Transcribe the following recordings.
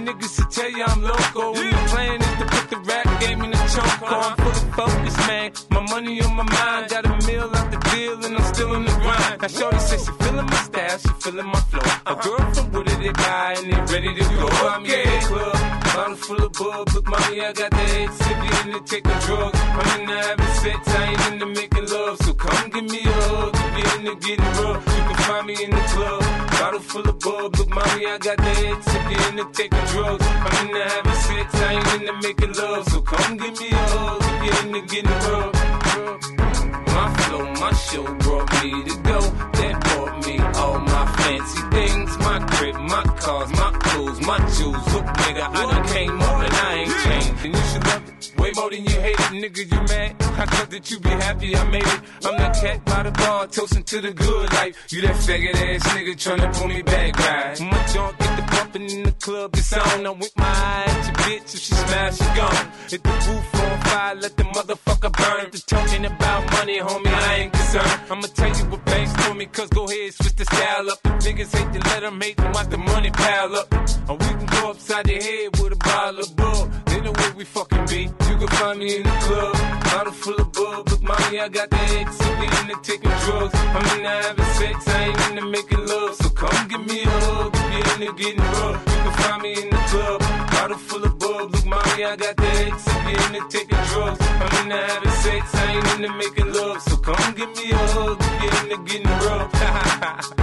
niggas to tell you I'm local. When the plan is to put the rap game in the choke. I'm fully focused, man. My money on my mind, got a meal out the deal, and I'm still in the grind. Now, Shorty says she feeling my style, she feeling my flow. A girl from Wooded, they buy, and they ready to go. I'm in the club, bottle full of bub. Look, mommy, I got the head sippy in the taking drugs. I'm in the having sex, I ain't into making love. So come give me a hug, get into getting rough. Find me in the club, bottle full of bub. Look, mommy, I got the head sippy in the taking drugs. I'm in the having sex, I ain't into making love. So come give me a hug, get into getting rough. My flow, my show brought me to go. That me all my fancy things. My crib, my cars, my clothes, my jewels. Look, nigga, I done came up and I ain't changed. And you should love it way more than you hate it, nigga. You mad? I thought that you be happy I made it. I'm that cat by the bar, toasting to the good life. You that faggot ass nigga tryna pull me back, right? My junk get the bumping in the club, it's on. I'm with my eye at your bitch, if she smash, she gone. Hit the roof on fire, let the motherfucker burn. They talking about money, homie, I ain't concerned. I'ma tell you what banks told me, cause go ahead, switch the style up. If niggas hate to let them hate them, watch the money pile up. Or we can go upside the head with a bottle of bull. They know where we fucking be. You can find me in the club, bottle full of bub. Look, mommy, I got the X, so we into taking drugs. I'm into having sex, I ain't into making love. So come give me a hug, get into getting rough. You can find me in the club, bottle full of bub. Look, mommy, I got the X, so we into taking drugs. I'm into having sex, I ain't into making love. So come give me a hug, get into getting ha ha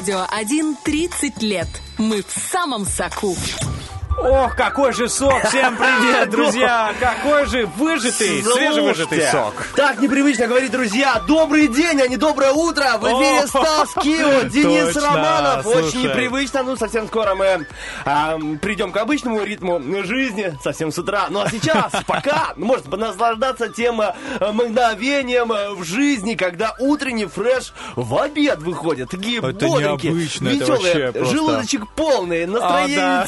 Радио 1 30 лет. Мы в самом соку. Ох, какой же сок! Всем привет, друзья! Какой же выжатый, свежевыжатый сок! Так непривычно говорить, друзья. Добрый день, а не доброе утро. В эфире Стас Кио, Денис точно, Романов. Очень слушай. непривычно. Ну, совсем скоро мы а, придем к обычному ритму жизни, совсем с утра. Ну, а сейчас, пока, можно наслаждаться тем а, мгновением а, в жизни, когда утренний фреш в обед выходит. Такие Это бодренькие, необычно, это веселые, вообще просто- желудочек полный, настроение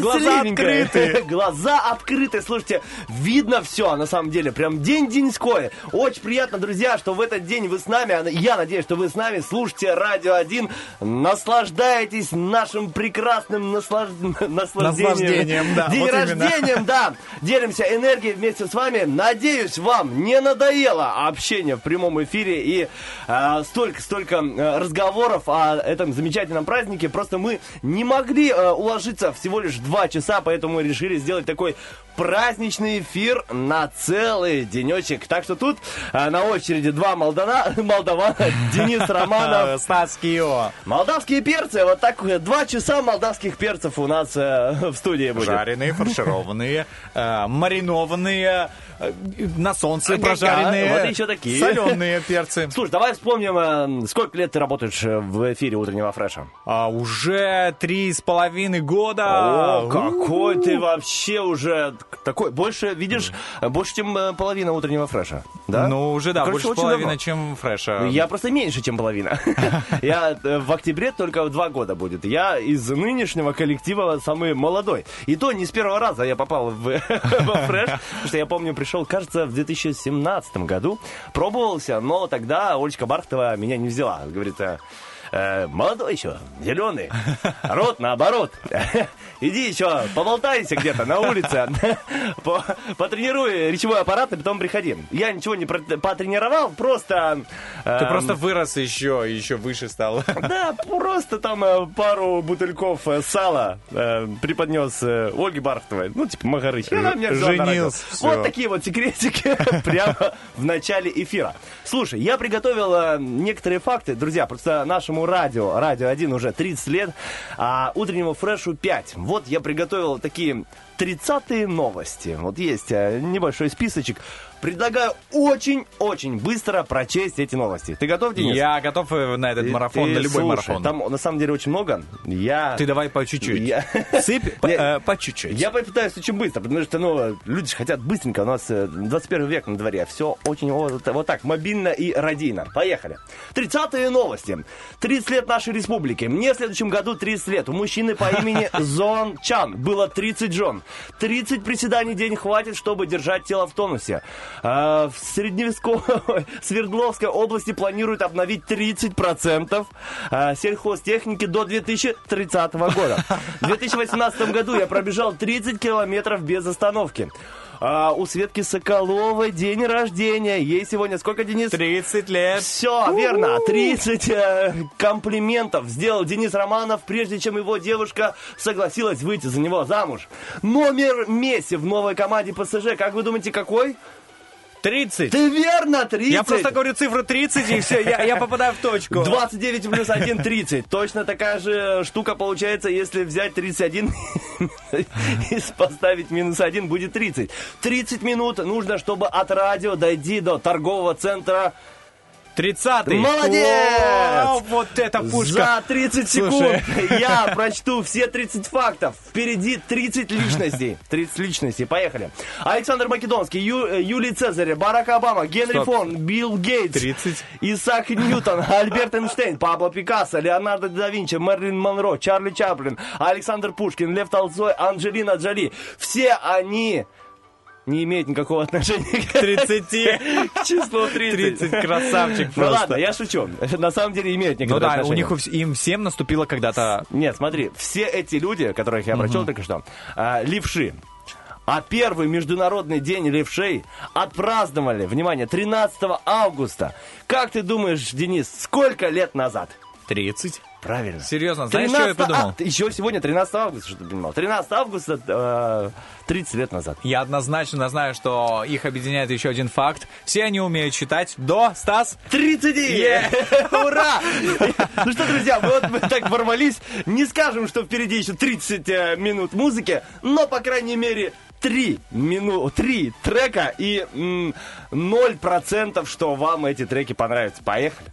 Глаза открыты. Глаза открыты. Слушайте, видно все, на самом деле. Прям день-деньской. Очень приятно, друзья, что в этот день вы с нами. а Я надеюсь, что вы с нами. Слушайте Радио 1. Наслаждаетесь нашим прекрасным наслаж... наслаждением. Наслаждением, да, День вот именно. рождением, да. Делимся энергией вместе с вами. Надеюсь, вам не надоело общение в прямом эфире и а, столько-столько а, разговоров о этом замечательном празднике. Просто мы не могли а, уложиться всего лишь два часа, поэтому мы решили сделать такой праздничный эфир на целый денечек. Так что тут а, на очереди два молдана, молдавана, Денис Романов, Стас Кио. Молдавские перцы, вот так э, два часа молдавских перцев у нас э, в студии будет. Жареные, фаршированные, э, маринованные, э, на солнце Ага, прожаренные, вот еще такие. соленые перцы. Слушай, давай вспомним, э, сколько лет ты работаешь э, в эфире утреннего фреша. А уже три с половиной года. О, какой ты вообще уже такой, больше, видишь, э, больше, чем э, половина утреннего фреша, да? Ну, уже, да, Короче, больше половины, давно. чем фреша. Я просто меньше, чем половина. Я э, в октябре только два года будет. Я из нынешнего коллектива самый молодой. И то не с первого раза я попал в, фреш, потому что я помню, пришел, кажется, в 2017 году, пробовался, но тогда Олечка Бархтова меня не взяла. Говорит, э, э, молодой еще, зеленый, рот наоборот. Иди еще, поболтайся где-то на улице, по- потренируй речевой аппарат, и потом приходи. Я ничего не потренировал, просто... Ты эм, просто вырос еще, еще выше стал. да, просто там э, пару бутыльков э, сала э, преподнес э, Ольге Бархтовой. Ну, типа Магарыч. Женился. Вот такие вот секретики прямо в начале эфира. Слушай, я приготовил э, некоторые факты. Друзья, просто нашему радио, радио 1 уже 30 лет, а утреннему фрешу 5. Вот я приготовил такие 30-е новости. Вот есть э, небольшой списочек. Предлагаю очень-очень быстро прочесть эти новости. Ты готов, Денис? Я готов э, на этот Ты- марафон, ты на любой слушай, марафон. Там на самом деле очень много. Я... Ты давай по чуть-чуть. Я... Сыпь по, э, по чуть-чуть. Я попытаюсь очень быстро, потому что, ну, люди же хотят быстренько. У нас э, 21 век на дворе. Все очень вот, вот так, мобильно и радийно. Поехали. 30-е новости. 30 лет нашей республики. Мне в следующем году 30 лет. У мужчины по имени Зон Чан было 30 жен. 30 приседаний день хватит, чтобы держать тело в тонусе. А, в Средневековой Свердловской области планируют обновить 30% а, сельхозтехники до 2030 года. В 2018 году я пробежал 30 километров без остановки. А, у Светки Соколовой день рождения. Ей сегодня сколько, Денис? 30 лет. Все, верно. 30 э, комплиментов сделал Денис Романов, прежде чем его девушка согласилась выйти за него замуж. Номер Месси в новой команде ПСЖ, как вы думаете, какой? 30. Ты верно, 30. Я просто говорю цифру 30, и все, я, я попадаю в точку. 29 плюс 1 30. Точно такая же штука получается, если взять 31 и поставить минус 1, будет 30. 30 минут нужно, чтобы от радио дойти до торгового центра 30-й. Молодец! О, вот это пушка. За 30 секунд Слушай. я прочту все 30 фактов. Впереди 30 личностей. 30 личностей. Поехали. Александр Македонский, Ю- э, Юлий Цезарь, Барак Обама, Генри Стоп. Фон, Билл Гейтс, 30. Исаак Ньютон, Альберт Эйнштейн, Пабло Пикассо, Леонардо да Винчи, Мерлин Монро, Чарли Чаплин, Александр Пушкин, Лев Толстой, Анджелина Джоли. Все они не имеют никакого отношения к 30. к числу 30. 30, красавчик Ну просто. ладно, я шучу. На самом деле имеют Ну некоторое да, у них у вс- им всем наступило когда-то... Нет, смотри, все эти люди, которых я прочел только что, а, левши. А первый международный день левшей отпраздновали, внимание, 13 августа. Как ты думаешь, Денис, сколько лет назад? 30. Правильно. Серьезно, знаешь, 13... что я подумал? А, еще сегодня 13 августа, что ты понимал. 13 августа э, 30 лет назад. Я однозначно знаю, что их объединяет еще один факт. Все они умеют читать до, Стас? 30! Yeah. Ура! ну что, друзья, вот мы так ворвались. Не скажем, что впереди еще 30 э, минут музыки, но, по крайней мере, три мину... три трека и ноль процентов, что вам эти треки понравятся. Поехали!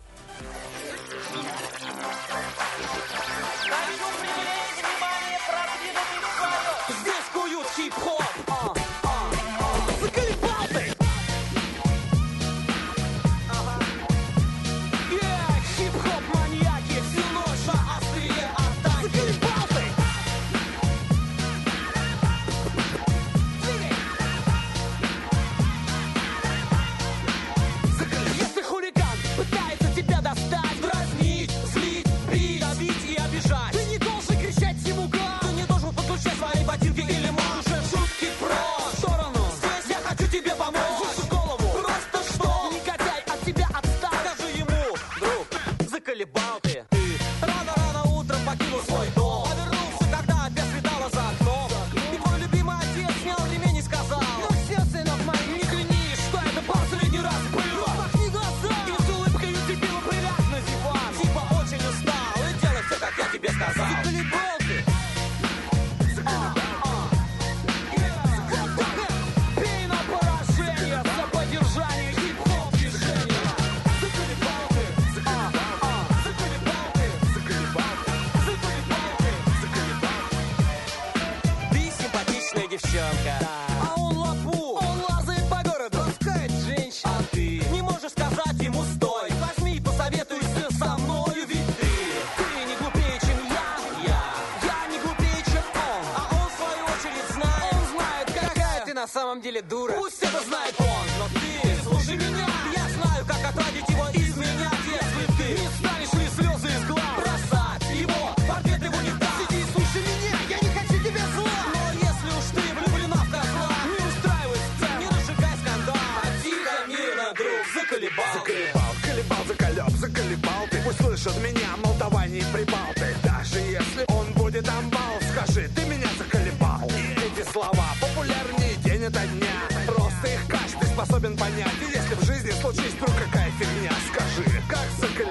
самом деле дура. Пусть это знает он, но ты слушай меня. Я знаю, как отводить его из меня, если ты не станешь ли слезы из глаз. Бросать его, портрет его не так. Сиди и слушай меня, я не хочу тебя зла. Но если уж ты влюблена в козла, не устраивай сцен, не разжигай скандал. А тихо, мирно, друг, заколебал. Заколебал, колебал, заколеб, заколебал. Ты пусть слышат меня, мол, давай не прибал. sucker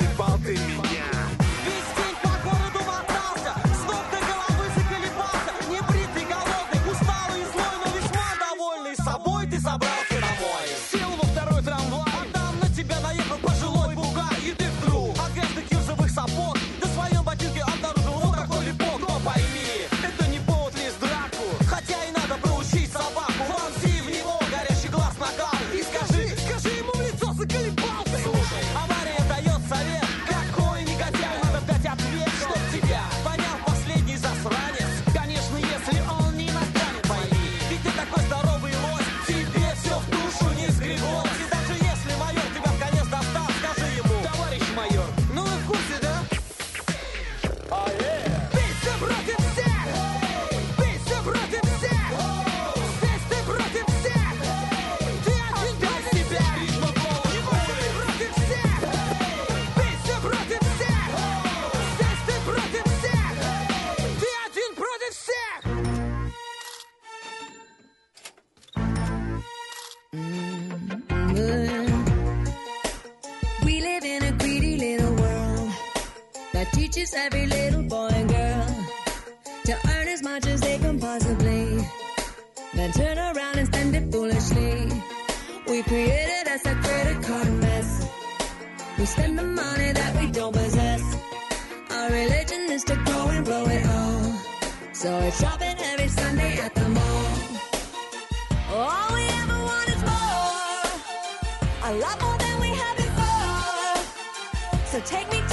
a lot more than we had before. So take me.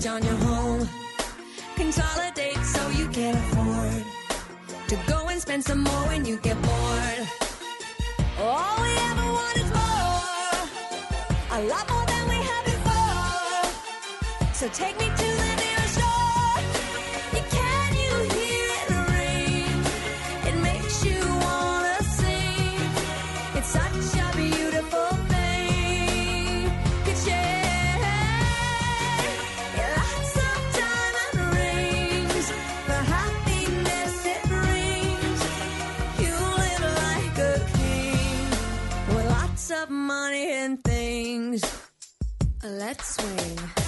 mortgage on your home. Consolidate so you can afford to go and spend some more when you get bored. All we ever want is more, a lot more than we had before. So take me to swing.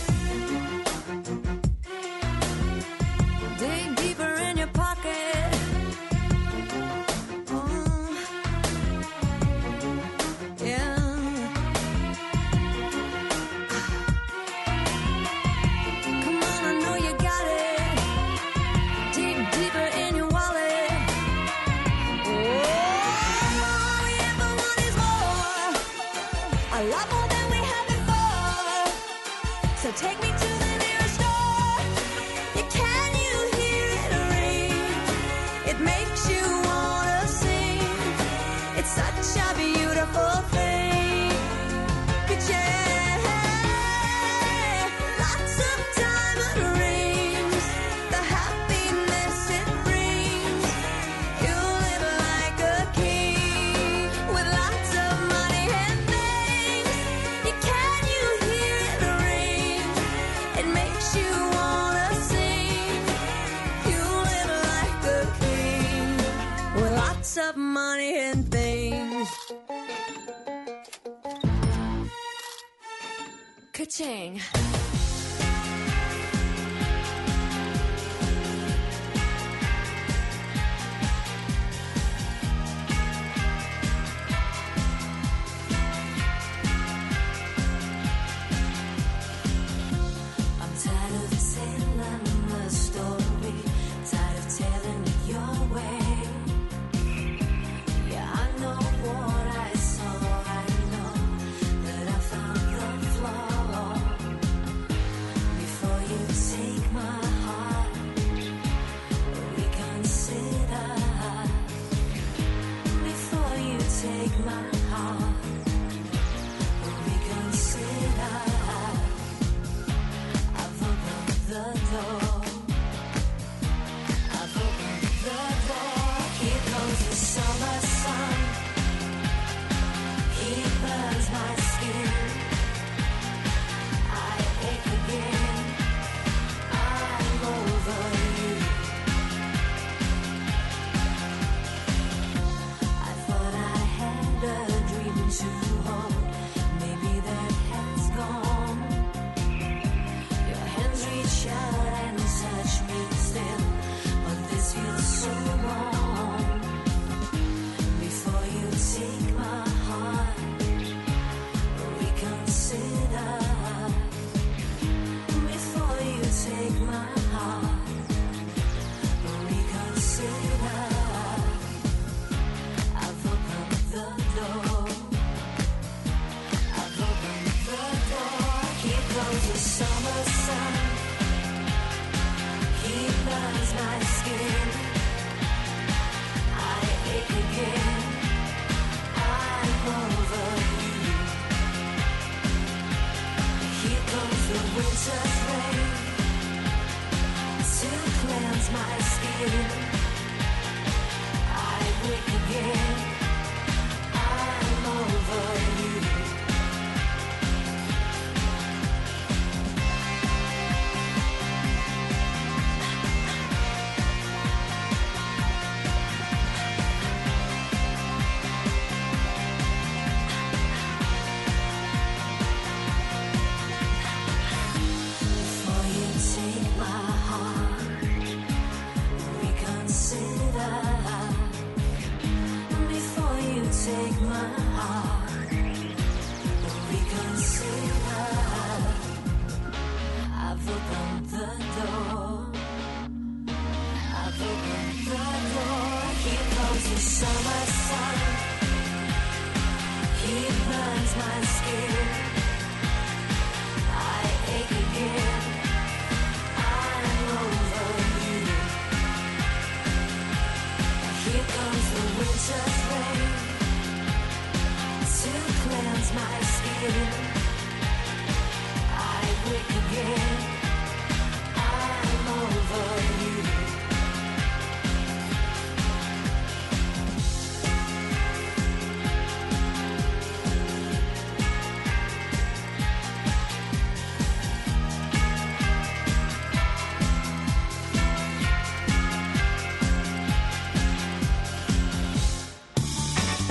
Cha-ching.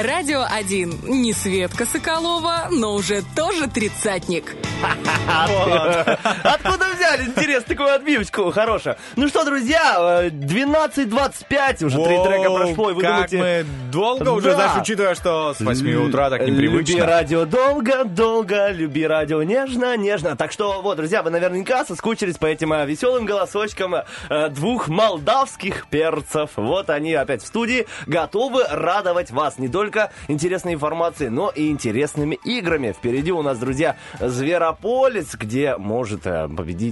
Радио 1. Не Светка Соколова, но уже тоже тридцатник. Откуда взяли? Интересно, такую отбивочку хорошая. Ну что, друзья, э, 12.25, уже три трека прошло, и вы как думаете... мы долго уже, знаешь, учитывая, что с 8 утра так Люби непривычно. радио долго, долго, люби радио нежно, нежно. Так что, вот, друзья, вы наверняка соскучились по этим э, веселым голосочкам э, двух молдавских перцев. Вот они опять в студии, готовы радовать вас не только интересной информацией, но и интересными играми. Впереди у нас, друзья, Зверополис, где может э,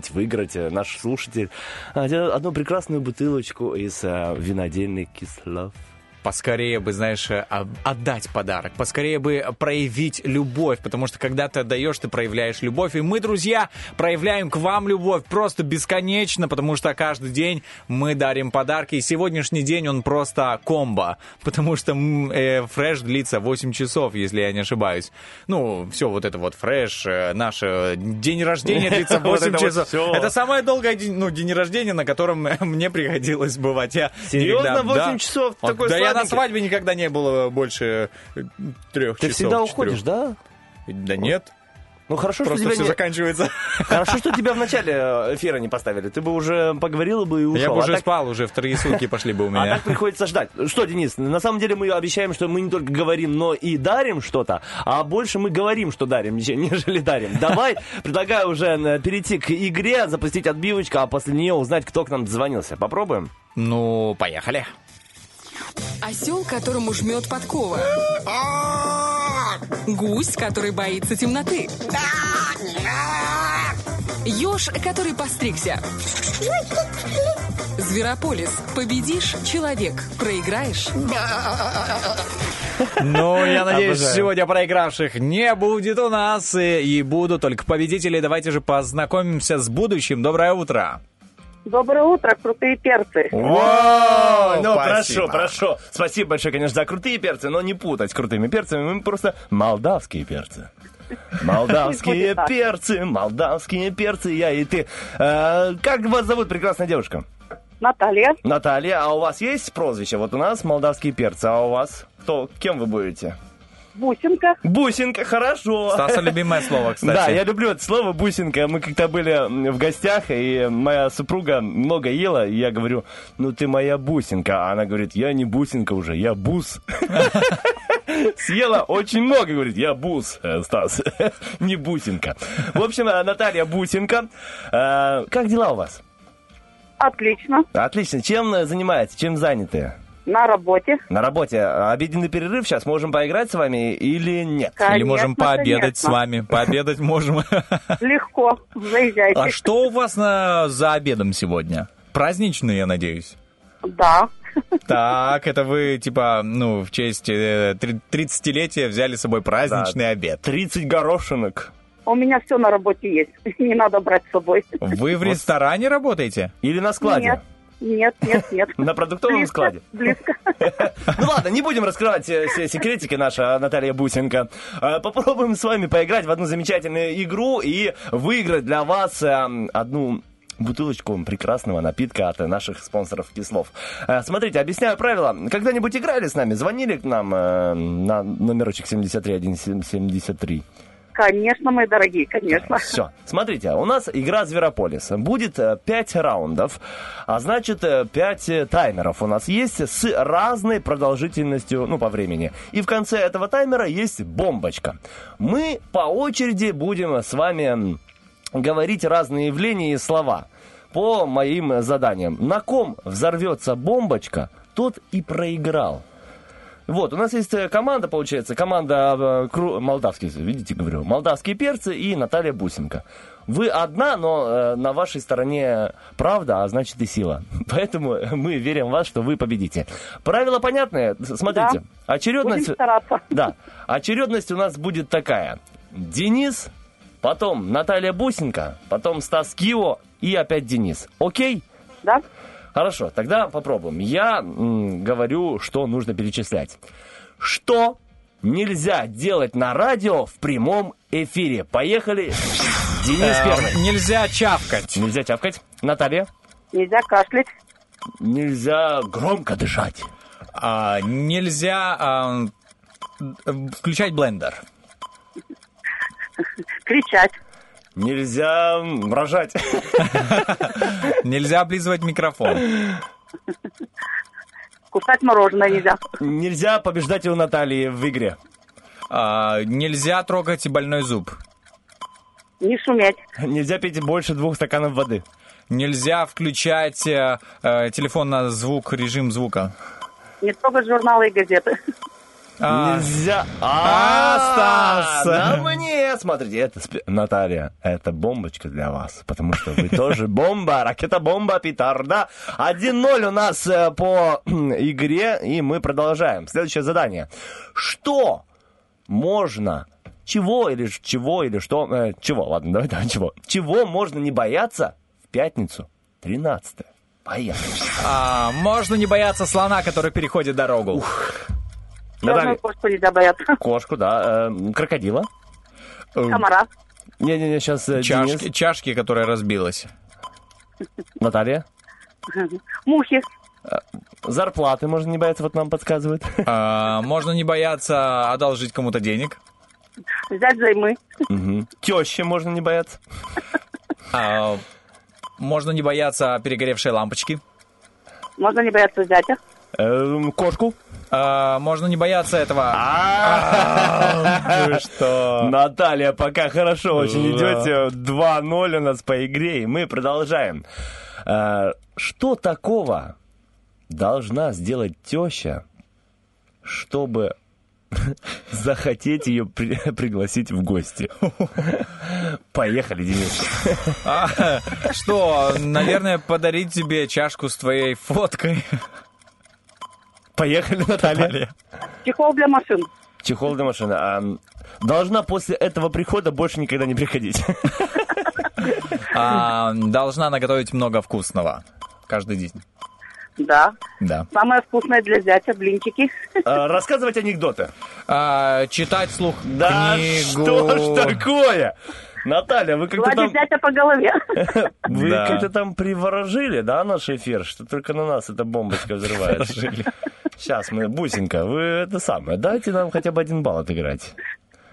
победить, выиграть э, наш слушатель одну прекрасную бутылочку из э, винодельной кислов. Поскорее бы, знаешь, э, а- отдать подарок, поскорее бы проявить любовь, потому что когда ты отдаешь, ты проявляешь любовь. И мы, друзья, проявляем к вам любовь просто бесконечно, потому что каждый день мы дарим подарки. И сегодняшний день он просто комбо, потому что э, фреш длится 8 часов, если я не ошибаюсь. Ну, все вот это вот фреш, э, наш э, день рождения длится Вот 8 это вот часов. Это самое долгое день, ну, рождения, на котором мне приходилось бывать. Серьезно? никогда- 8 да. часов? Такой Да я на свадьбе никогда не было больше э, трех Ты часов. всегда четырех. уходишь, да? Да нет, Ну хорошо, что просто тебя все не... заканчивается. Хорошо, что тебя в начале э, эфира не поставили. Ты бы уже поговорила бы и ушел. Я бы А уже так- спал, уже вторые сутки пошли бы у А меня. так приходится ждать. Что, Денис, на самом деле мы обещаем, что мы не только говорим, но и дарим что-то, а больше мы говорим, что дарим, нежели нежели дарим. Давай, предлагаю уже э, перейти к игре, запустить отбивочку, а после нее узнать, кто к нам дозвонился. Попробуем? Ну, поехали. Осел, которому жмет подкова. Гусь, который боится темноты. Еж, который постригся. Зверополис. Победишь – человек. Проиграешь Ну, я надеюсь, Обожаю. сегодня проигравших не будет у нас, и, и будут только победители. Давайте же познакомимся с будущим. Доброе утро. Доброе утро, крутые перцы. О, ну, спасибо. прошу, прошу. Спасибо большое, конечно, за крутые перцы, но не путать с крутыми перцами. Мы просто молдавские перцы. Молдавские перцы, молдавские перцы, я и ты. Э, как вас зовут, прекрасная девушка? Наталья, Наталья, а у вас есть прозвище? Вот у нас молдавские перцы, а у вас кто? Кем вы будете? Бусинка. Бусинка, хорошо. Стаса любимое слово, кстати. Да, я люблю это слово бусинка. Мы как-то были в гостях, и моя супруга много ела, и я говорю, ну ты моя бусинка. А она говорит, я не бусинка уже, я бус. Съела очень много, говорит, я бус, э, Стас, не бусинка. В общем, э, Наталья Бусинка. Э, Как дела у вас? Отлично. Отлично. Чем занимаетесь? Чем заняты? На работе. На работе. Обеденный перерыв сейчас можем поиграть с вами или нет? Или можем Конечно, пообедать с конечно. вами. Пообедать можем. Легко. Заезжайте. А что у вас на, за обедом сегодня? Праздничный, я надеюсь. Да. Так, это вы, типа, ну, в честь э, три- 30-летия взяли с собой праздничный обед. 30 горошинок. У меня все на работе есть. Не надо брать с собой. Вы в ресторане работаете? Или на складе? Нет. Нет, нет, нет. На продуктовом Близко, складе. Близко. Ну ладно, не будем раскрывать э, все секретики наша Наталья Бусенко. Э, Попробуем с вами поиграть в одну замечательную игру и выиграть для вас э, одну бутылочку прекрасного напитка от наших спонсоров Кислов. Э, Смотрите, объясняю правила. Когда-нибудь играли с нами, звонили к нам на номерочек 73173? Конечно, мои дорогие, конечно. Все, смотрите, у нас игра Зверополис. Будет 5 раундов, а значит 5 таймеров у нас есть с разной продолжительностью, ну, по времени. И в конце этого таймера есть бомбочка. Мы по очереди будем с вами говорить разные явления и слова по моим заданиям. На ком взорвется бомбочка, тот и проиграл. Вот, у нас есть э, команда, получается, команда э, кру- молдавские, видите, говорю, молдавские перцы и Наталья Бусенко. Вы одна, но э, на вашей стороне правда, а значит и сила. Поэтому мы верим в вас, что вы победите. Правила понятные? Смотрите, очередность... Будем стараться. Да, очередность у нас будет такая. Денис, потом Наталья Бусенко, потом Стас Кио и опять Денис. Окей? Да? Хорошо, тогда попробуем. Я м, говорю, что нужно перечислять. Что нельзя делать на радио в прямом эфире? Поехали. Денис Э, первый. Нельзя чавкать. Нельзя чавкать. Наталья. Нельзя кашлять. Нельзя громко дышать. А, нельзя а, включать блендер. Кричать. Нельзя рожать. Нельзя облизывать микрофон. Кусать мороженое нельзя. Нельзя побеждать у Натальи в игре. А, нельзя трогать больной зуб. Не шуметь. Нельзя пить больше двух стаканов воды. Нельзя включать э, э, телефон на звук, режим звука. Не трогать журналы и газеты. А, Нельзя. А, Стас. Да мне, смотрите, это Наталья, это бомбочка для вас, потому что вы тоже бомба, ракета-бомба, петарда. 1-0 у нас э, по игре, и мы продолжаем. Следующее задание. Что можно, чего или чего или что, э, чего, ладно, давай, давай, чего. Чего можно не бояться в пятницу 13 Поехали. а, можно не бояться слона, который переходит дорогу. Черную Наталья, кошку нельзя бояться. кошку, да, э, крокодила. Комара. Не-не-не, сейчас Чашки, чашки, которая разбилась. Наталья. Мухи. Зарплаты можно не бояться, вот нам подсказывают. А, можно не бояться одолжить кому-то денег. Взять займы. Тещи можно не бояться. А, можно не бояться перегоревшей лампочки. Можно не бояться зятя. Эм, Кошку. А, можно не бояться этого. Ты что? Наталья, пока хорошо очень идете. 2-0 у нас по игре, и мы продолжаем. Что такого должна сделать теща, чтобы захотеть ее при- пригласить в гости? Поехали, Денис. А, что, наверное, подарить тебе чашку с твоей фоткой. Поехали, Наталья. Чехол для машин. Чехол для машины. А, должна после этого прихода больше никогда не приходить. А, должна наготовить много вкусного каждый день. Да. Да. Самое вкусное для зятя блинчики. А, Рассказывать анекдоты. А, читать вслух Да книгу. что ж такое? Наталья, вы как-то там, зятя по голове. вы Да. как-то там приворожили, да, наш эфир, что только на нас эта бомбочка взрывается. Сейчас мы, Бусенька, вы это самое, дайте нам хотя бы один балл отыграть.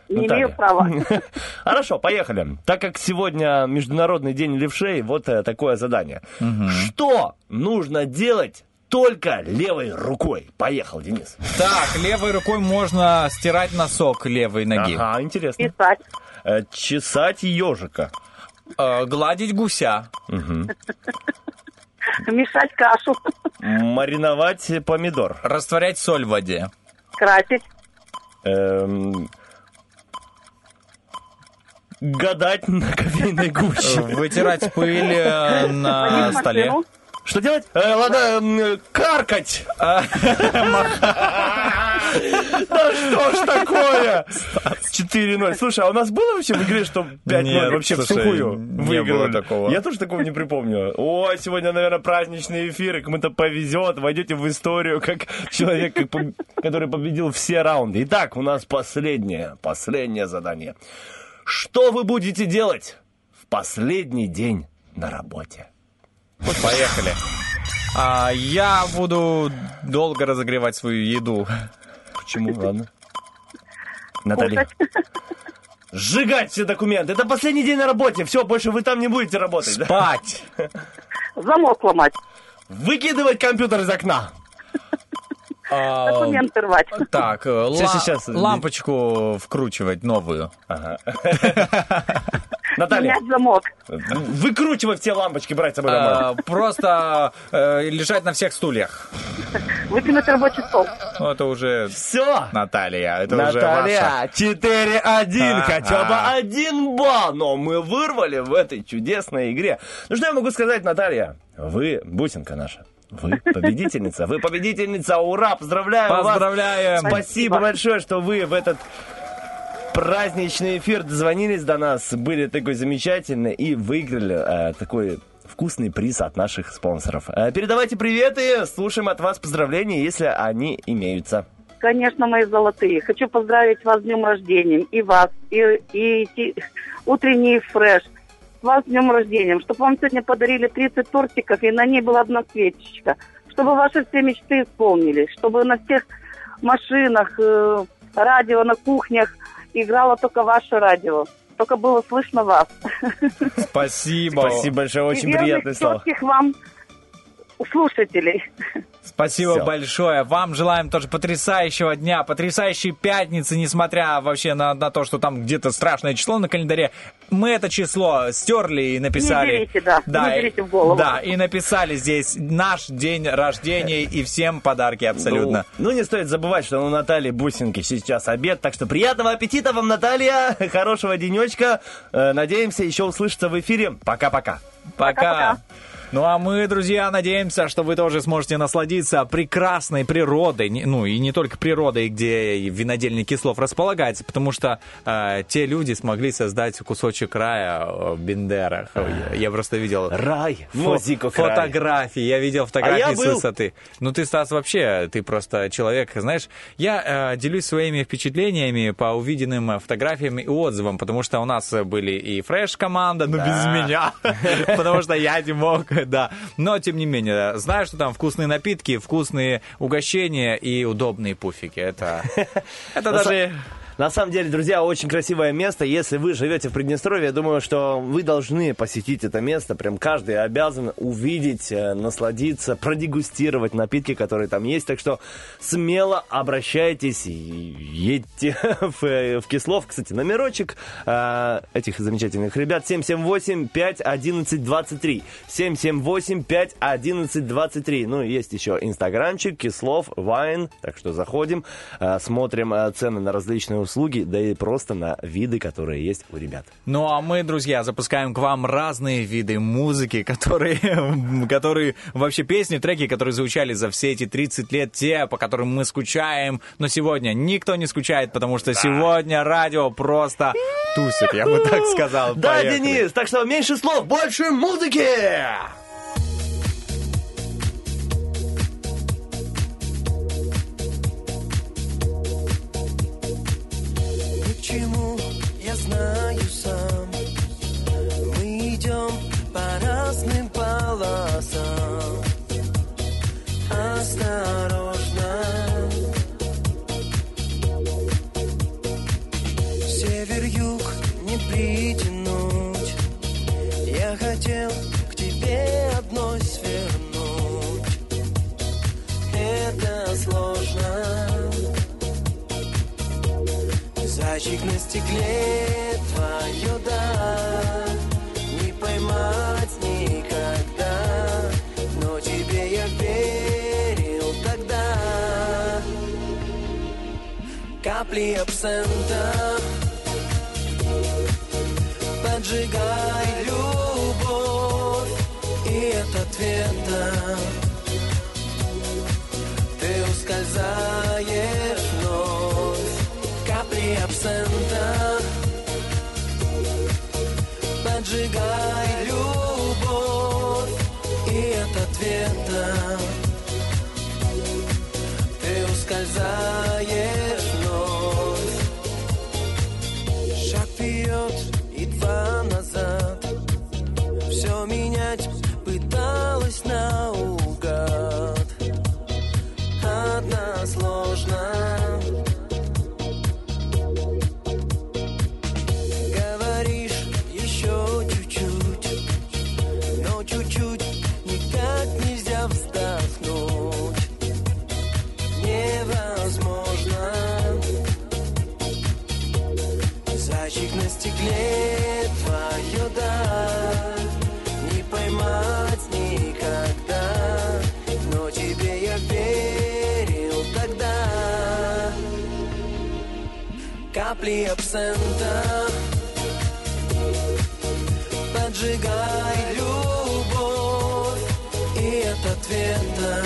Не Наталья. имею права. Хорошо, поехали. Так как сегодня Международный день левшей, вот э, такое задание. Что нужно делать только левой рукой? Поехал, Денис. Так, левой рукой можно стирать носок левой ноги. Ага, интересно. Писать. Э, Чесать ежика. А, гладить гуся. Мешать кашу. Мариновать помидор. Растворять соль в воде. Красить. Эм, гадать на кофейной гуще. Вытирать пыль э, на столе. машину. Что делать? Э, ладно, эм, каркать. Да что ж такое? 4-0. Слушай, а у нас было вообще в игре, что 5-0 Нет, вообще в сухую было такого. Я тоже такого не припомню. Ой, сегодня, наверное, праздничный эфир, и кому-то повезет, войдете в историю как человек, который победил все раунды. Итак, у нас последнее, последнее задание. Что вы будете делать в последний день на работе? Поехали. А, я буду долго разогревать свою еду. Почему? Ладно. Наталья. Сжигать все документы. Это последний день на работе. Все, больше вы там не будете работать. да? Спать. Замок ломать. Выкидывать компьютер из окна. А, Документы рвать. Так, э, ла- Сейчас, сейчас. лампочку вкручивать новую. Наталья, Менять замок. выкручивать все лампочки, брать с собой домой. А, Просто э, лежать на всех стульях. Выкинуть рабочий стол. Ну, Это уже Все. Наталья, это уже ваша. Наталья, 4-1, Ага. хотя бы один балл, но мы вырвали в этой чудесной игре. Ну что я могу сказать, Наталья? Вы, бусинка наша, вы победительница, вы победительница, ура, поздравляю вас. Поздравляем. Спасибо Спасибо. большое, что вы в этот праздничный эфир дозвонились до нас, были такой замечательный и выиграли э, такой вкусный приз от наших спонсоров. Э, передавайте приветы, слушаем от вас поздравления, если они имеются. Конечно, мои золотые. Хочу поздравить вас с днем рождения. И вас, и, и, ти- утренний фреш. С вас с днем рождения. Чтобы вам сегодня подарили 30 тортиков, и на ней была одна свечечка. Чтобы ваши все мечты исполнились. Чтобы на всех машинах, э, радио на кухнях, играло только ваше радио. Только было слышно вас. Спасибо. Спасибо большое, очень И верных, приятные вам слушателей. Спасибо Всё. большое. Вам желаем тоже потрясающего дня, потрясающей пятницы, несмотря вообще на, на то, что там где-то страшное число на календаре. Мы это число стерли и написали. Не берите, да, не и- берите в голову. Да, и написали здесь наш день рождения и всем подарки абсолютно. Ну, ну, не стоит забывать, что у Натальи Бусинки сейчас обед, так что приятного аппетита вам, Наталья, хорошего денечка. Э, Надеемся еще услышаться в эфире. Пока-пока. Пока. Пока-пока. Ну а мы, друзья, надеемся, что вы тоже сможете насладиться прекрасной природой, ну и не только природой, где и винодельня Кислов располагается, потому что э, те люди смогли создать кусочек рая э, в Бендерах. Я, просто видел Рай, фо- музыку край. фотографии, я видел фотографии А я с был. высоты. Ну ты, Стас, вообще, ты просто человек, знаешь, я э, делюсь своими впечатлениями по увиденным э, фотографиям и отзывам, потому что у нас э, были и фреш-команда, но без меня, потому что я не мог, да. Но, тем не менее, знаю, что там вкусные напитки, вкусные угощения и удобные пуфики. Это, это даже... На самом деле, друзья, очень красивое место. Если вы живете в Приднестровье, я думаю, что вы должны посетить это место. Прям каждый обязан увидеть, э, насладиться, продегустировать напитки, которые там есть. Так что смело обращайтесь и едьте в, э, в Кислов. Кстати, номерочек э, этих замечательных ребят 778-511-23. 778-511-23. Ну, и есть еще инстаграмчик Кислов Вайн. Так что заходим, э, смотрим э, цены на различные услуги, да и просто на виды, которые есть у ребят. Ну а мы, друзья, запускаем к вам разные виды музыки, которые, которые вообще песни, треки, которые звучали за все эти 30 лет, те, по которым мы скучаем. Но сегодня никто не скучает, потому что сегодня радио просто тусит, я бы так сказал. Да, Поехали. Денис, так что меньше слов, больше музыки! Ни к чему, я знаю сам. Мы идем по разным полосам. Осторожно center. ответа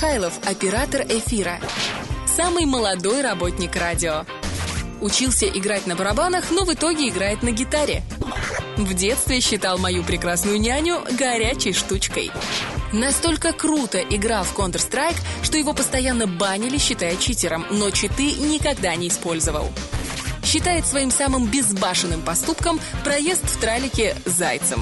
Михайлов, оператор эфира. Самый молодой работник радио. Учился играть на барабанах, но в итоге играет на гитаре. В детстве считал мою прекрасную няню горячей штучкой. Настолько круто играл в Counter-Strike, что его постоянно банили, считая читером, но читы никогда не использовал. Считает своим самым безбашенным поступком проезд в тралике «зайцем».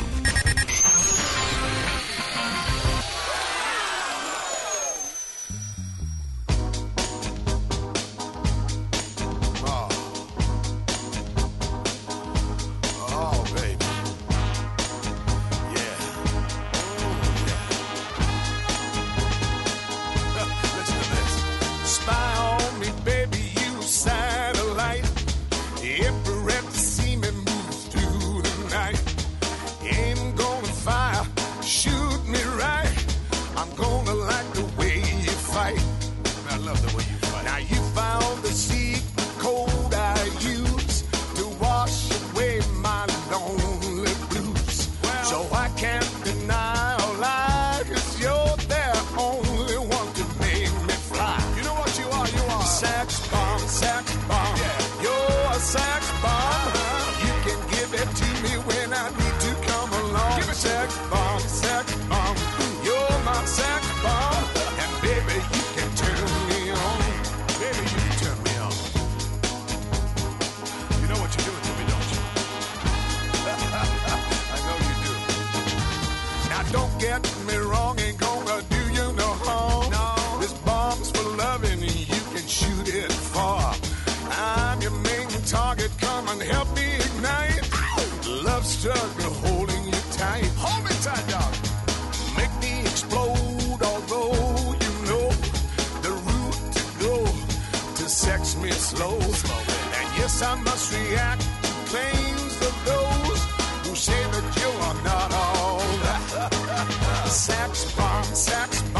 Sex bomb, sex bomb.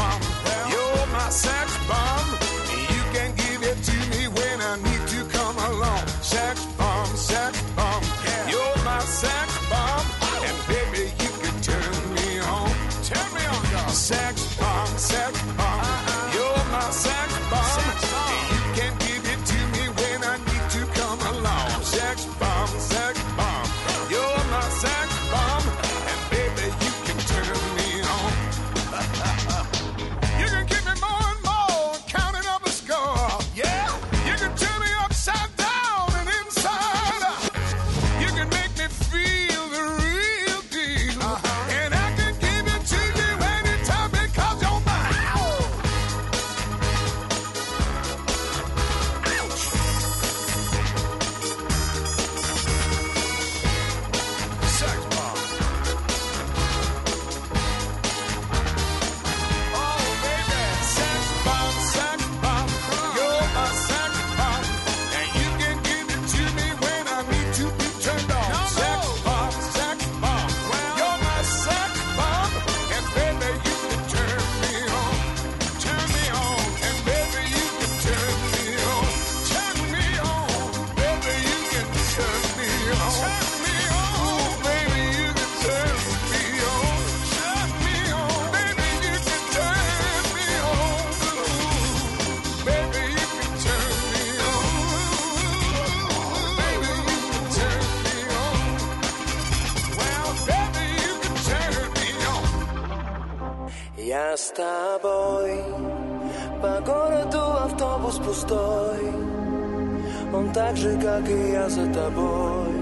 так же, как и я за тобой.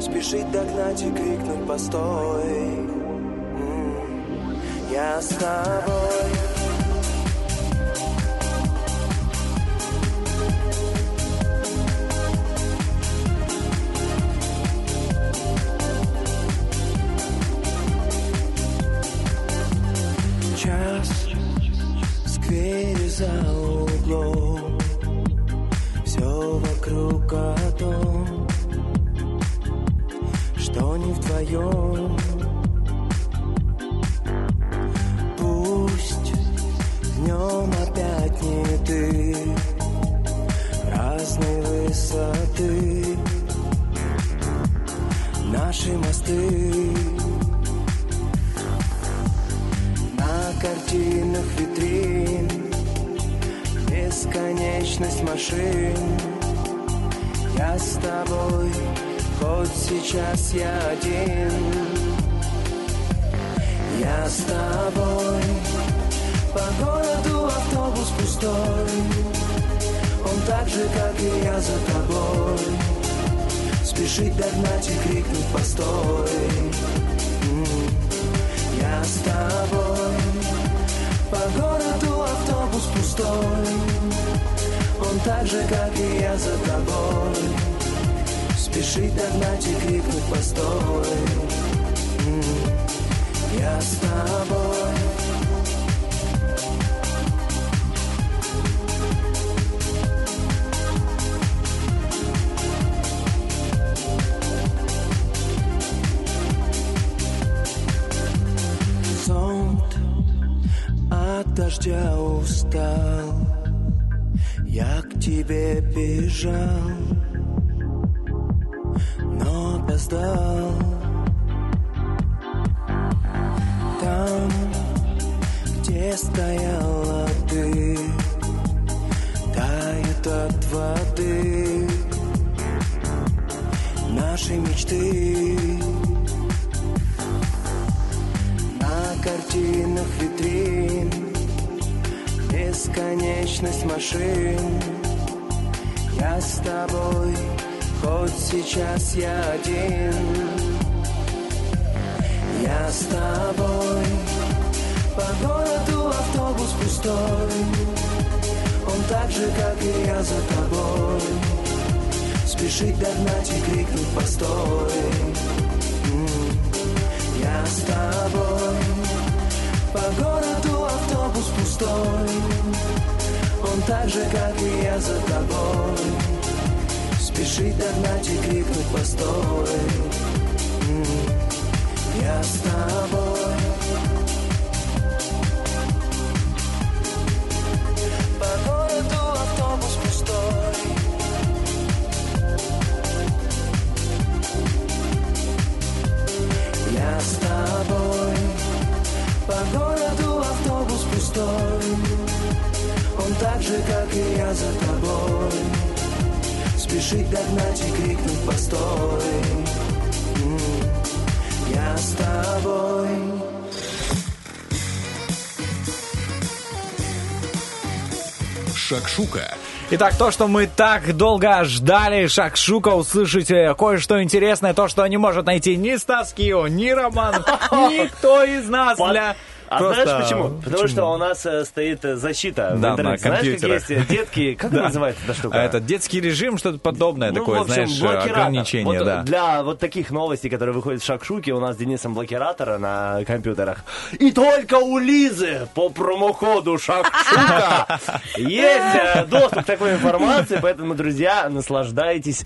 Спешить догнать и крикнуть «Постой!» Я с тобой. Час в сквере зал только о том, что не вдвоем. Пусть днем опять не ты, разной высоты наши мосты. На картинах витрин бесконечность машин. Я с тобой, хоть сейчас я один. Я с тобой, по городу автобус пустой. Он так же, как и я за тобой. Спешить догнать и крикнуть постой. Я с тобой, по городу автобус пустой. Он так же, как и я за тобой. Спешить догнать и крикнуть постой. Я с тобой. Зонт от дождя устал я к тебе бежал, но опоздал. Там, где стояла ты, тает от воды наши мечты. На картинах витрин бесконечность машин. Я с тобой, хоть сейчас я один. Я с тобой, по городу автобус пустой. Он так же, как и я за тобой. Спешить догнать и крикнуть постой. Я с тобой, по городу автобус пустой. Он так же, как и я за тобой. Спешить догнать и крикнуть постой. Я с тобой По городу автобус пустой. Он так же, как и я за тобой. Спешить догнать и крикнуть постой. Я с тобой. Шакшука. Итак, то, что мы так долго ждали, Шакшука, услышите кое-что интересное, то, что не может найти ни Стас Кио, ни Роман, никто из нас для... А Просто- знаешь почему? Потому что у нас э, стоит э, защита в Да, интернете. на Знаешь, как есть э, детки, как Да. называется эта штука? А это детский режим, что-то подобное Ну, такое, в общем, знаешь, блокиратор. ограничение, Вот да. Для вот таких новостей, которые выходят в Шакшуке, у нас с Денисом блокиратора на компьютерах. И только у Лизы по промокоду Шакшука есть доступ к такой информации, поэтому, друзья, наслаждайтесь.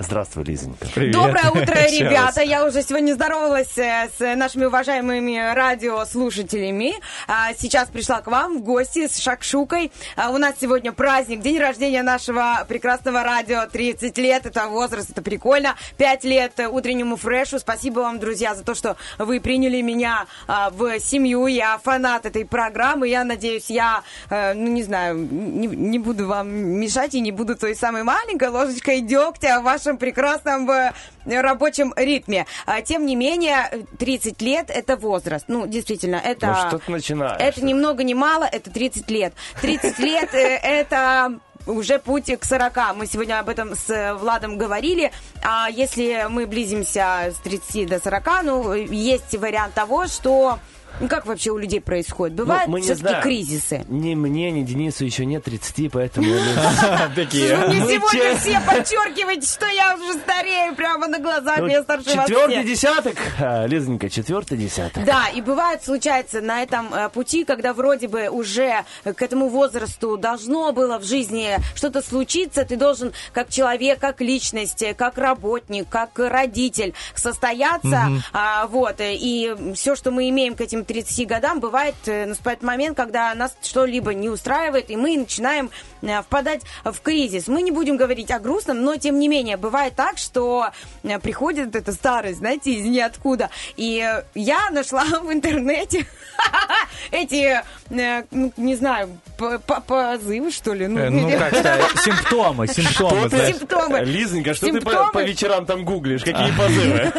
Здравствуй, Лизонька. Доброе утро, ребята! Я уже сегодня здоровалась э, с нашими уважаемыми радиослушателями. А, Сейчас пришла к вам в гости с Шакшукой. А, У нас сегодня праздник, день рождения нашего прекрасного радио. 30 лет, это возраст, это прикольно. 5 лет утреннему фрешу. Спасибо вам, друзья, за то, что вы приняли меня а, в семью. Я фанат этой программы. Я надеюсь, я, э, ну не знаю, не, не буду вам мешать и не буду той самой маленькой ложечкой дегтя в вашем прекрасном э, рабочем ритме. А, Тем не менее, 30 лет это возраст. Ну, действительно, это... Ну, что ты начинаешь? Это ни много ни мало, это 30 лет. 30 лет э, это уже путь к 40. Мы сегодня об этом с э, Владом говорили. А если мы близимся с 30 до 40, ну, есть вариант того, что Ну, как вообще у людей происходит? Ну, Бывают не все-таки кризисы. Ни мне, ни Денису еще нет 30, поэтому... Такие. Мне Ну, сегодня все подчеркиваете, что я уже старею прямо на глазах, Ну, я старше вас Четвертый десяток, а, Лизонька, четвертый десяток. Да, и бывает, случается на этом э, пути, когда вроде бы уже к этому возрасту должно было в жизни что-то случиться, ты должен как человек, как личность, э, как работник, как родитель состояться, а, вот, э, и все, что мы имеем к этим 30 годам, бывает, э, наступает момент, когда нас что-либо не устраивает, и мы начинаем э, впадать в кризис. Мы не будем говорить о грустном, но тем не менее, бывает так, что э, приходит эта старость, знаете, из ниоткуда. И я нашла в интернете эти, ну, не знаю, позывы, что ли? Ну, как сказать, симптомы, симптомы. Симптомы. Лизонька, что ты по, вечерам там гуглишь? Какие позывы?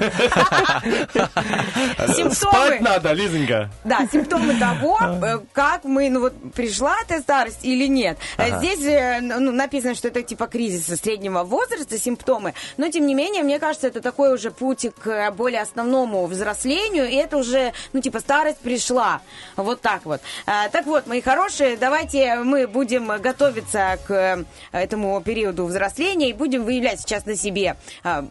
Симптомы. Спать надо, Лизонька. Да, симптомы того, э, как мы, ну вот, пришла эта старость или нет. Э, Здесь э, ну, написано, что это типа кризиса среднего возраста, симптомы, но тем не менее, мне кажется, это такой уже путь к более основному взрослению, и это уже, ну типа, старость пришла. Вот так вот. Так вот, мои хорошие, давайте мы будем готовиться к этому периоду взросления и будем выявлять сейчас на себе,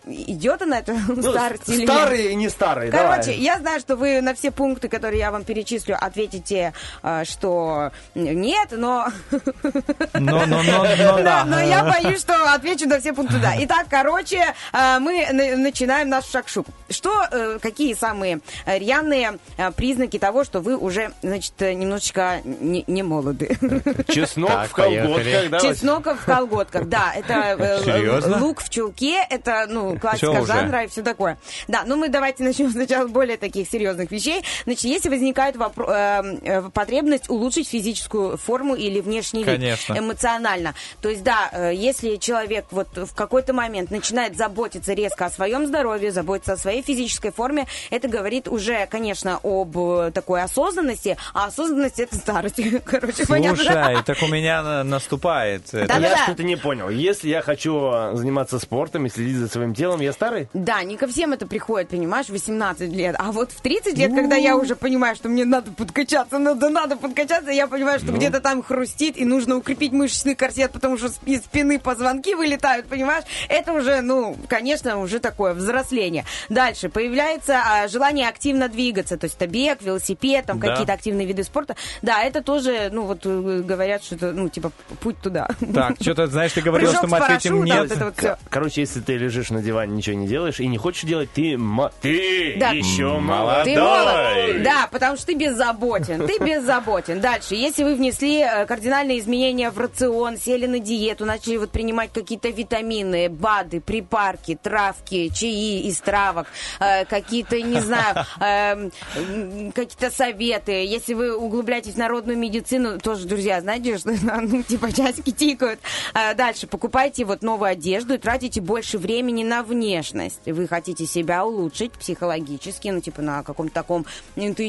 идет она эта Ну, старость или нет. старый и не старый, Короче, давай. я знаю, что вы на все пункты, которые я вам перечислю, ответите, э, что нет, но... Но, но, но, но, да. Но я боюсь, что отвечу на все пункты да. Итак, короче, э, мы на- начинаем наш шакшук. Что, э, какие самые рьяные признаки того, что вы уже, значит, немножечко не, не молоды? Чеснок Так, в колготках, поехали. да? Чеснок в колготках, да, это Серьезно? лук в чулке, это, ну, классика жанра и все такое. Да, ну мы давайте начнем сначала с более таких серьезных вещей. Значит, если возникает вопро- э, э, потребность улучшить физическую форму или внешний вид Конечно. эмоционально, то есть, да, э, если человек вот в какой-то момент начинает заботиться резко о своем здоровье, заботиться о своей физической форме, это говорит уже, конечно, об э, такой осознанности, а осознанность это старость. Короче, понятно. Слушай, так у меня на- наступает. это. Да-да-да. Я что-то не понял. Если я хочу заниматься спортом и следить за своим телом, я старый? Да, не ко всем это приходит, понимаешь, в 18 лет. А вот в 30 лет, когда я уже понимаю, что мне надо подкачаться, надо, надо подкачаться, я понимаю, что где-то там хрустит, и нужно укрепить мышечный корсет, потому что из спины позвонки вылетают, понимаешь? Это уже, ну, конечно, уже такое взросление. Дальше появляется а, желание активно двигаться, то есть это бег, велосипед, там Да. какие-то активные виды спорта. Да, это тоже, ну, вот э, говорят, что это, ну, типа, путь туда. Так, что-то, знаешь, ты говорил, Прыжок что мы ответим нет. вот это вот. Короче, если ты лежишь на диване, ничего не делаешь и не хочешь делать, ты, ты Да. еще Молодой. Ты молод. молодой. Да, потому что ты беззаботен. Ты беззаботен. Дальше, если вы внесли э, кардинальные изменения в рацион, сели на диету, начали вот принимать какие-то витамины, БАДы, припарки, травки, чаи из травок, э, какие-то, не знаю, эм, какие-то советы. Если вы углубляетесь в народную медицину, тоже, друзья, знаете, что ну, типа часики тикают. Э, Дальше, покупайте вот новую одежду и тратите больше времени на внешность. Вы хотите себя улучшить психологически, ну, типа на каком-то таком интуитивном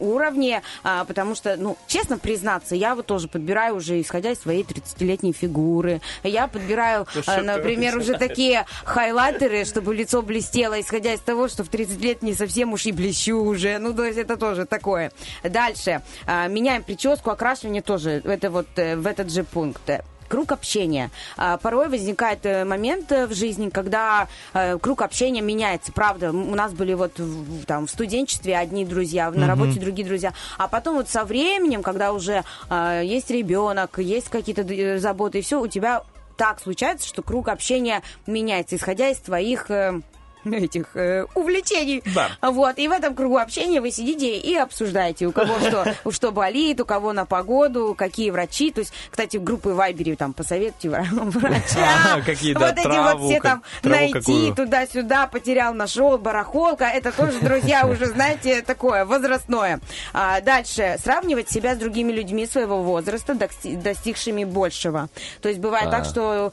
уровне, а, потому что, ну, честно признаться, я вот тоже подбираю уже, исходя из своей 30-летней фигуры. Я подбираю, а, например, уже такие хайлайтеры, чтобы лицо блестело, исходя из того, что в 30 лет не совсем уж и блещу уже. Ну, то есть это тоже такое. Дальше. а, Меняем прическу, окрашивание тоже. Это вот э, в этот же пункт круг общения. А, Порой возникает э, момент э, в жизни, когда э, круг общения меняется. Правда, у нас были вот там, в студенчестве одни друзья, на работе другие друзья. А потом вот со временем, когда уже э, есть ребенок, есть какие-то заботы, и все, у тебя так случается, что круг общения меняется, исходя из твоих... э, этих э, увлечений. Да. Вот. И в этом кругу общения вы сидите и обсуждаете, у кого что, что болит, у кого на погоду, какие врачи. То есть, кстати, в группы Вайбере там посоветуйте вра- врача. Какие, да, Вот эти вот все там найти туда-сюда, потерял, нашел, барахолка. Это тоже, друзья, уже, знаете, такое возрастное. А, дальше. Сравнивать себя с другими людьми своего возраста, дости- достигшими большего. То есть, бывает так, что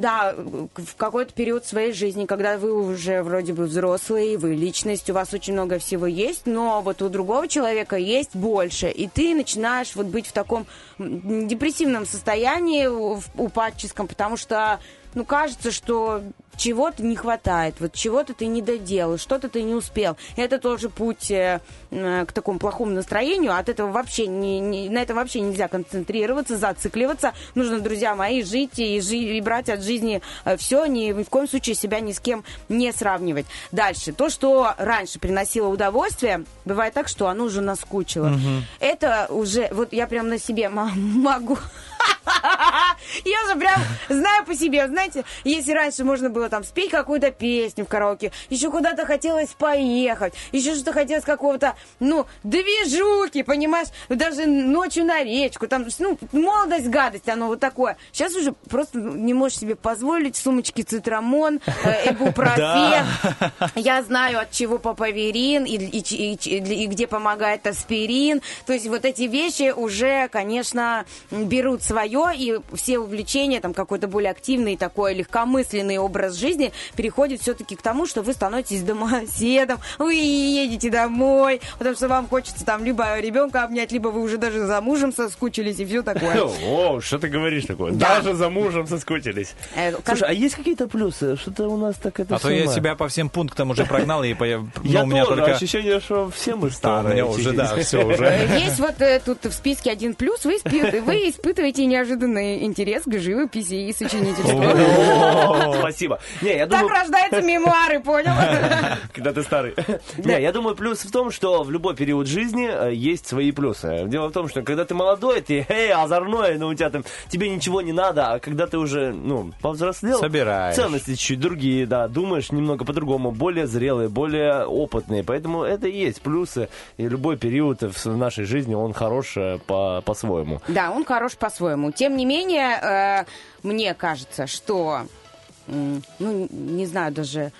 да, в какой-то период своей жизни, когда вы уже вроде бы взрослый, вы личность, у вас очень много всего есть, но вот у другого человека есть больше, и ты начинаешь вот быть в таком депрессивном состоянии, упадческом, потому что, ну, кажется, что чего-то не хватает, вот чего-то ты не доделал, что-то ты не успел. Это тоже путь э, э, к такому плохому настроению. От этого вообще не, не- на этом вообще нельзя концентрироваться, зацикливаться. Нужно, друзья мои, жить и, жи- и брать от жизни все, ни, ни в коем случае себя ни с кем не сравнивать. Дальше. То, что раньше приносило удовольствие, бывает так, что оно уже наскучило. Это уже, вот я прям на себе могу я же прям знаю по себе, знаете, если раньше можно было там спеть какую-то песню в караоке, еще куда-то хотелось поехать, еще что-то хотелось какого-то, ну, движухи, понимаешь, даже ночью на речку, там, ну, молодость, гадость, оно вот такое. Сейчас уже просто не можешь себе позволить сумочки цитрамон, эбупрофен. Я знаю, от чего папаверин и, и, и- и- и где помогает аспирин. То есть вот эти вещи уже, конечно, берут свое, и все увлечения, там какой-то более активный такой легкомысленный образ жизни переходит все-таки к тому, что вы становитесь домоседом, вы едете домой, потому что вам хочется там либо ребенка обнять, либо вы уже даже за мужем соскучились и все такое. О, что ты говоришь такое? Да. Даже за мужем соскучились. Э, Слушай, а есть какие-то плюсы? Что-то у нас так это А то я себя по всем пунктам уже прогнал, и по- ну, Я у меня тоже, только... ощущение, что все мы у старые. меня уже, да, все уже. Э, Есть вот э, тут в списке один плюс, вы, испи- испытываете неожиданный интерес к живописи и сочинительству. Спасибо. Не, я Так думаю, рождаются мемуары, понял? когда ты старый. Не, я думаю, плюс в том, что в любой период жизни э, есть свои плюсы. Дело в том, что когда ты молодой, ты, эй, озорной, но у тебя там, тебе ничего не надо, а когда ты уже, ну, повзрослел, Собираешь. ценности чуть другие, да, думаешь немного по-другому, более зрелые, более опытные, поэтому это и есть плюсы, и любой период в нашей жизни, он хорош э, по- по-своему. Да, он хорош по-своему. Тем не менее, э, мне кажется, что, ну, не знаю даже,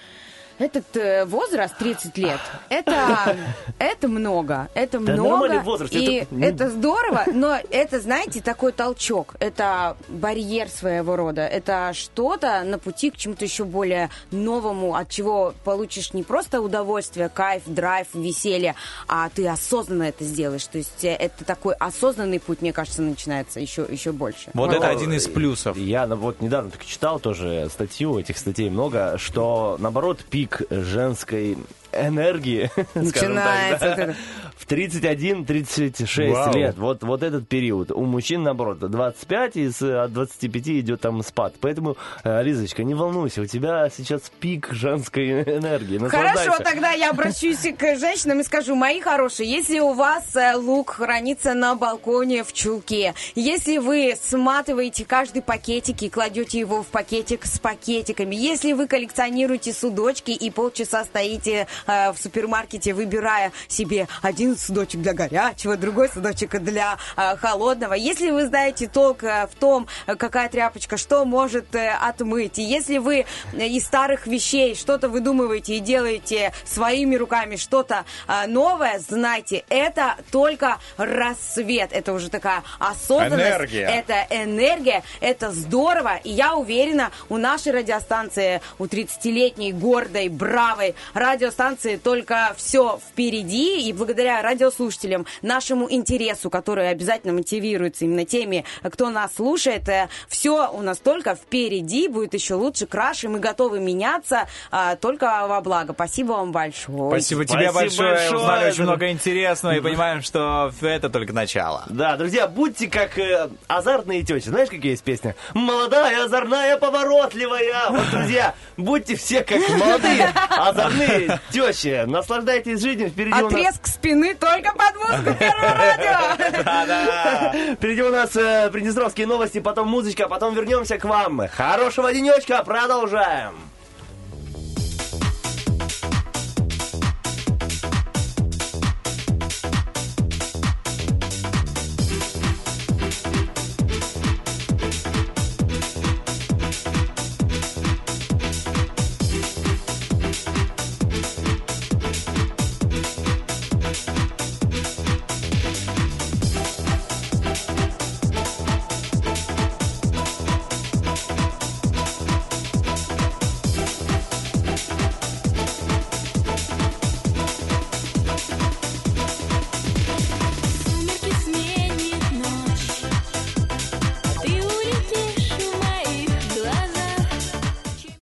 этот э, возраст 30 лет, это, это много, это Да много, нормальный возраст, и это, это здорово, но это, знаете, такой толчок, это барьер своего рода, это что-то на пути к чему-то еще более новому, от чего получишь не просто удовольствие, кайф, драйв, веселье, а ты осознанно это сделаешь, то есть э, это такой осознанный путь, мне кажется, начинается еще, еще больше. Вот Ну, это один из плюсов. Я ну, вот недавно так читал тоже статью, этих статей много, что наоборот пик женской энергии, скажем так, Начинается да, это. в 31-36 Вау. лет. Вот, вот этот период. У мужчин, наоборот, 25, и с, от 25 идет там спад. Поэтому, э, Лизочка, не волнуйся, у тебя сейчас пик женской энергии. Хорошо, тогда я обращусь к женщинам и скажу, мои хорошие, если у вас э, лук хранится на балконе в чулке, если вы сматываете каждый пакетик и кладете его в пакетик с пакетиками, если вы коллекционируете судочки и полчаса стоите э, в супермаркете, выбирая себе один судочек для горячего, другой судочек для э, холодного, если вы знаете толк э, в том, какая тряпочка что может э, отмыть, и если вы из старых вещей что-то выдумываете и делаете своими руками что-то новое, знайте, это только рассвет. Это уже такая осознанность. Энергия. Это энергия, это здорово. И я уверена, у нашей радиостанции, у 30-летней, гордой, бравой радиостанции только все впереди. И благодаря радиослушателям, нашему интересу, который обязательно мотивируется именно теми, кто нас слушает, все у нас только впереди, будет еще лучше, краше. Мы готовы меняться а, только во благо. Спасибо вам большое. Спасибо тебе Спасибо большое. большое. Узнали очень много интересного и понимаем, что это только начало. Да, друзья, будьте как э, азартные тети. Знаешь, какие есть песни? Молодая, озорная, поворотливая. Вот, друзья, будьте все как молодые, озорные тещи. Наслаждайтесь жизнью. Впереди у нас... Отрезк спины только под музыку Первого радио. Впереди у нас э, приднестровские новости, потом музычка, потом вернемся к вам. Хорошего денечка, продолжаем.